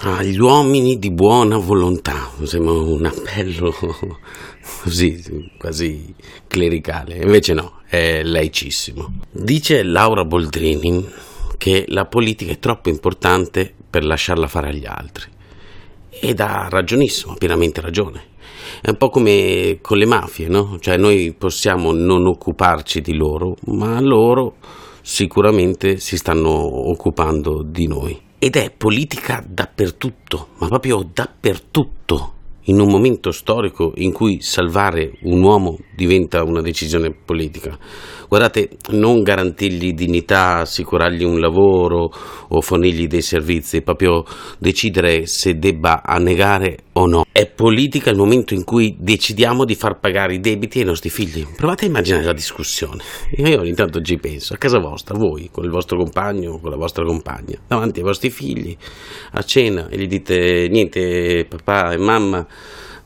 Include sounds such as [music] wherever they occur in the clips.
agli uomini di buona volontà, sembra un appello [laughs] così, quasi clericale, invece no, è laicissimo. Dice Laura Boldrini che la politica è troppo importante per lasciarla fare agli altri. Ed ha ragionissimo, ha pienamente ragione. È un po' come con le mafie, no? Cioè noi possiamo non occuparci di loro, ma loro sicuramente si stanno occupando di noi. Ed è politica dappertutto, ma proprio dappertutto in un momento storico in cui salvare un uomo diventa una decisione politica. Guardate, non garantirgli dignità, assicurargli un lavoro o fornirgli dei servizi, proprio decidere se debba annegare o no. È politica il momento in cui decidiamo di far pagare i debiti ai nostri figli. Provate a immaginare la discussione. Io ogni tanto ci penso, a casa vostra, voi, con il vostro compagno, con la vostra compagna, davanti ai vostri figli, a cena, e gli dite niente, papà e mamma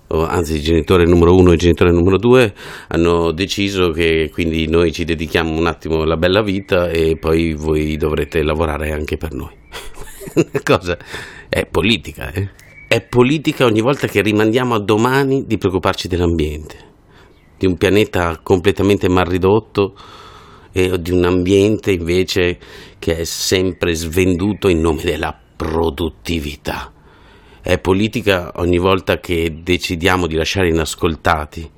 anzi genitore numero uno e genitore numero due hanno deciso che quindi noi ci dedichiamo un attimo alla bella vita e poi voi dovrete lavorare anche per noi. [laughs] Cosa? È politica, eh? È politica ogni volta che rimandiamo a domani di preoccuparci dell'ambiente, di un pianeta completamente mal ridotto e di un ambiente invece che è sempre svenduto in nome della produttività. È politica ogni volta che decidiamo di lasciare inascoltati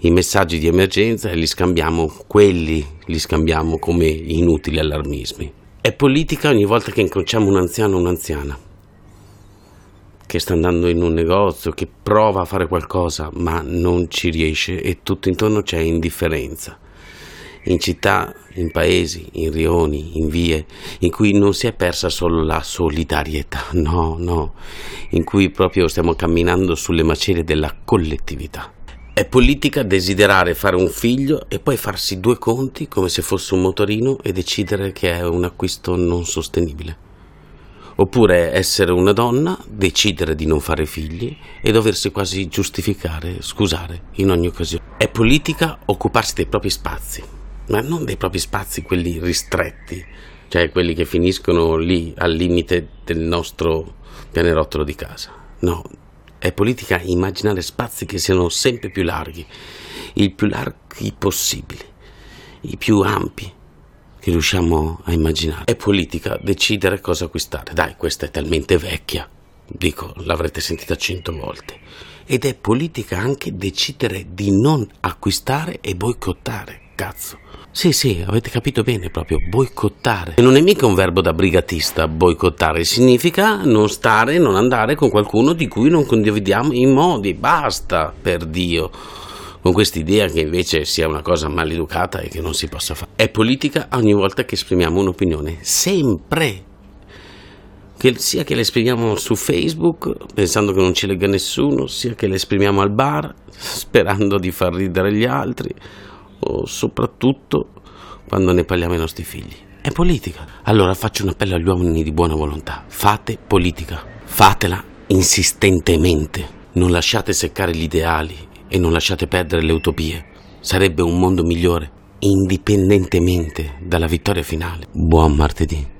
i messaggi di emergenza e li scambiamo, quelli li scambiamo come inutili allarmismi. È politica ogni volta che incrociamo un anziano o un'anziana che sta andando in un negozio, che prova a fare qualcosa ma non ci riesce e tutto intorno c'è indifferenza. In città, in paesi, in rioni, in vie, in cui non si è persa solo la solidarietà, no, no, in cui proprio stiamo camminando sulle macerie della collettività. È politica desiderare fare un figlio e poi farsi due conti come se fosse un motorino e decidere che è un acquisto non sostenibile. Oppure essere una donna, decidere di non fare figli e doversi quasi giustificare, scusare in ogni occasione. È politica occuparsi dei propri spazi, ma non dei propri spazi, quelli ristretti, cioè quelli che finiscono lì al limite del nostro pianerottolo di casa. No, è politica immaginare spazi che siano sempre più larghi, il più larghi possibili, i più ampi che riusciamo a immaginare. È politica decidere cosa acquistare. Dai, questa è talmente vecchia, dico, l'avrete sentita cento volte. Ed è politica anche decidere di non acquistare e boicottare, cazzo. Sì, sì, avete capito bene, proprio boicottare. E non è mica un verbo da brigatista, boicottare. Significa non stare, non andare con qualcuno di cui non condividiamo i modi. Basta, per Dio. Con quest'idea che invece sia una cosa maleducata e che non si possa fare. È politica ogni volta che esprimiamo un'opinione. Sempre. Che sia che la esprimiamo su Facebook, pensando che non ci legga nessuno, sia che la esprimiamo al bar, [laughs] sperando di far ridere gli altri soprattutto quando ne parliamo ai nostri figli. È politica. Allora faccio un appello agli uomini di buona volontà. Fate politica. Fatela insistentemente. Non lasciate seccare gli ideali e non lasciate perdere le utopie. Sarebbe un mondo migliore, indipendentemente dalla vittoria finale. Buon martedì.